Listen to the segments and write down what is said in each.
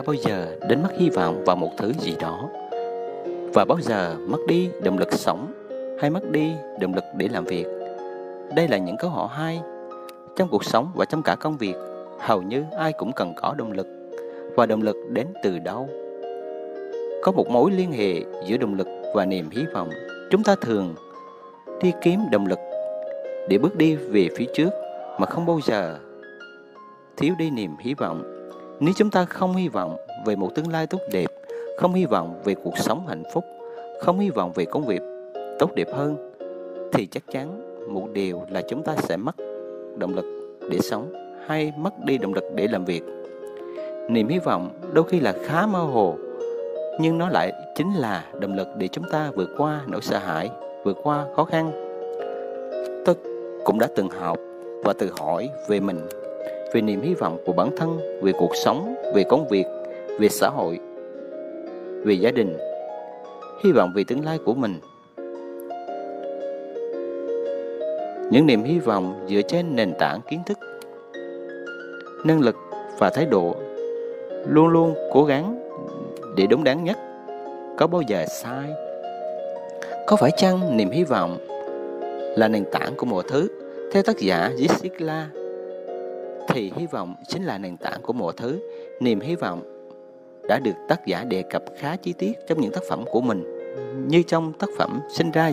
đã bao giờ đến mất hy vọng vào một thứ gì đó? Và bao giờ mất đi động lực sống hay mất đi động lực để làm việc? Đây là những câu hỏi hay. Trong cuộc sống và trong cả công việc, hầu như ai cũng cần có động lực. Và động lực đến từ đâu? Có một mối liên hệ giữa động lực và niềm hy vọng. Chúng ta thường đi kiếm động lực để bước đi về phía trước mà không bao giờ thiếu đi niềm hy vọng. Nếu chúng ta không hy vọng về một tương lai tốt đẹp, không hy vọng về cuộc sống hạnh phúc, không hy vọng về công việc tốt đẹp hơn, thì chắc chắn một điều là chúng ta sẽ mất động lực để sống hay mất đi động lực để làm việc. Niềm hy vọng đôi khi là khá mơ hồ, nhưng nó lại chính là động lực để chúng ta vượt qua nỗi sợ hãi, vượt qua khó khăn. Tôi cũng đã từng học và tự hỏi về mình về niềm hy vọng của bản thân, về cuộc sống, về công việc, về xã hội, về gia đình, hy vọng về tương lai của mình. Những niềm hy vọng dựa trên nền tảng kiến thức, năng lực và thái độ luôn luôn cố gắng để đúng đắn nhất. Có bao giờ sai? Có phải chăng niềm hy vọng là nền tảng của mọi thứ? Theo tác giả Jessica thì hy vọng chính là nền tảng của mọi thứ. Niềm hy vọng đã được tác giả đề cập khá chi tiết trong những tác phẩm của mình, như trong tác phẩm Sinh ra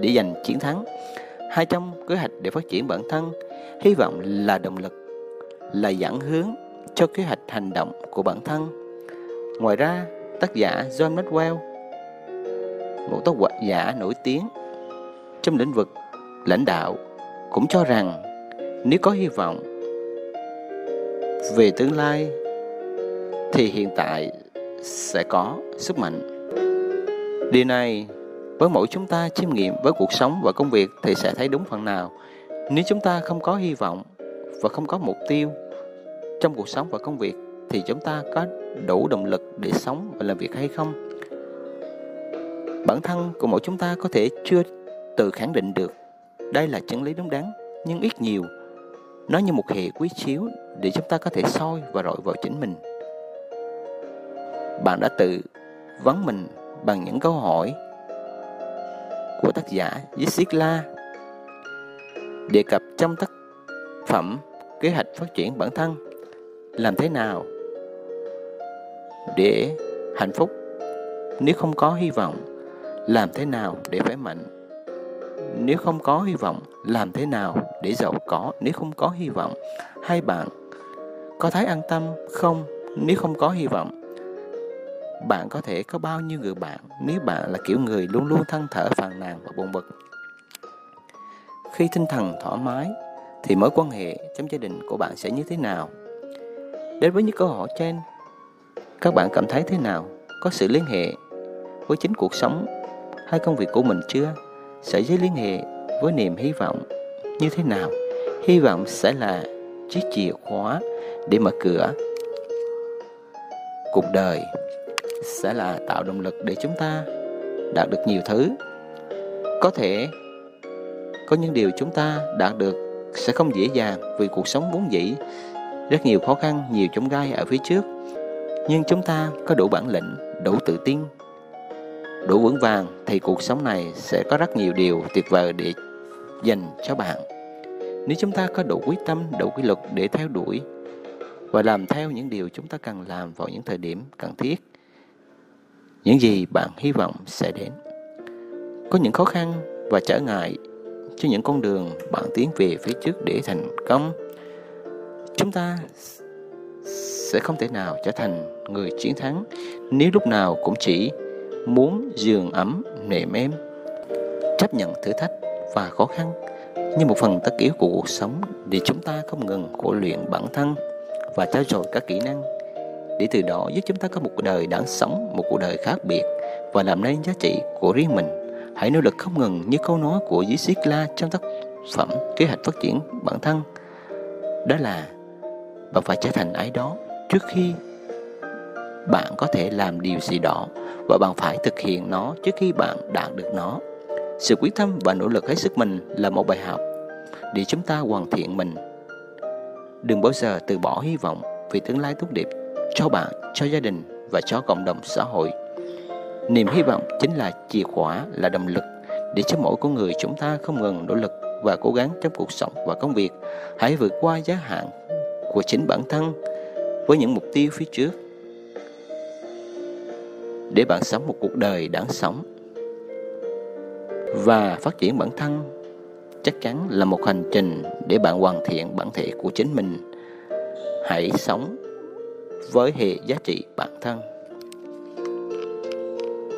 để giành chiến thắng, hay trong kế hoạch để phát triển bản thân. Hy vọng là động lực, là dẫn hướng cho kế hoạch hành động của bản thân. Ngoài ra, tác giả John Maxwell, một tác giả nổi tiếng trong lĩnh vực lãnh đạo, cũng cho rằng nếu có hy vọng về tương lai thì hiện tại sẽ có sức mạnh. Điều này với mỗi chúng ta chiêm nghiệm với cuộc sống và công việc thì sẽ thấy đúng phần nào. Nếu chúng ta không có hy vọng và không có mục tiêu trong cuộc sống và công việc thì chúng ta có đủ động lực để sống và làm việc hay không? Bản thân của mỗi chúng ta có thể chưa tự khẳng định được đây là chân lý đúng đắn, nhưng ít nhiều nó như một hệ quý chiếu để chúng ta có thể soi và rọi vào chính mình. Bạn đã tự vấn mình bằng những câu hỏi của tác giả Jessica đề cập trong tác phẩm kế hoạch phát triển bản thân làm thế nào để hạnh phúc, nếu không có hy vọng, làm thế nào để khỏe mạnh nếu không có hy vọng, làm thế nào để giàu có nếu không có hy vọng? Hai bạn, có thấy an tâm không nếu không có hy vọng? Bạn có thể có bao nhiêu người bạn nếu bạn là kiểu người luôn luôn than thở phàn nàn và buồn bực? Khi tinh thần thoải mái, thì mối quan hệ trong gia đình của bạn sẽ như thế nào? Đến với những câu hỏi trên, các bạn cảm thấy thế nào? Có sự liên hệ với chính cuộc sống hay công việc của mình chưa? Sợi dây liên hệ với niềm hy vọng như thế nào? Hy vọng sẽ là chiếc chìa khóa để mở cửa. Cuộc đời sẽ là tạo động lực để chúng ta đạt được nhiều thứ. Có thể có những điều chúng ta đạt được sẽ không dễ dàng vì cuộc sống vốn dĩ, rất nhiều khó khăn, nhiều chông gai ở phía trước. Nhưng chúng ta có đủ bản lĩnh, đủ tự tin đủ vững vàng thì cuộc sống này sẽ có rất nhiều điều tuyệt vời để dành cho bạn. Nếu chúng ta có đủ quyết tâm, đủ quy luật để theo đuổi và làm theo những điều chúng ta cần làm vào những thời điểm cần thiết, những gì bạn hy vọng sẽ đến. Có những khó khăn và trở ngại cho những con đường bạn tiến về phía trước để thành công. Chúng ta sẽ không thể nào trở thành người chiến thắng nếu lúc nào cũng chỉ muốn giường ấm nệm êm chấp nhận thử thách và khó khăn như một phần tất yếu của cuộc sống để chúng ta không ngừng khổ luyện bản thân và trao dồi các kỹ năng để từ đó giúp chúng ta có một cuộc đời đáng sống, một cuộc đời khác biệt và làm nên giá trị của riêng mình. Hãy nỗ lực không ngừng như câu nói của Jessica trong tác phẩm Kế hoạch phát triển bản thân. Đó là bạn phải trở thành ai đó trước khi bạn có thể làm điều gì đó và bạn phải thực hiện nó trước khi bạn đạt được nó. Sự quyết tâm và nỗ lực hết sức mình là một bài học để chúng ta hoàn thiện mình. Đừng bao giờ từ bỏ hy vọng vì tương lai tốt đẹp cho bạn, cho gia đình và cho cộng đồng xã hội. Niềm hy vọng chính là chìa khóa, là động lực để cho mỗi con người chúng ta không ngừng nỗ lực và cố gắng trong cuộc sống và công việc. Hãy vượt qua giới hạn của chính bản thân với những mục tiêu phía trước để bạn sống một cuộc đời đáng sống. Và phát triển bản thân chắc chắn là một hành trình để bạn hoàn thiện bản thể của chính mình. Hãy sống với hệ giá trị bản thân.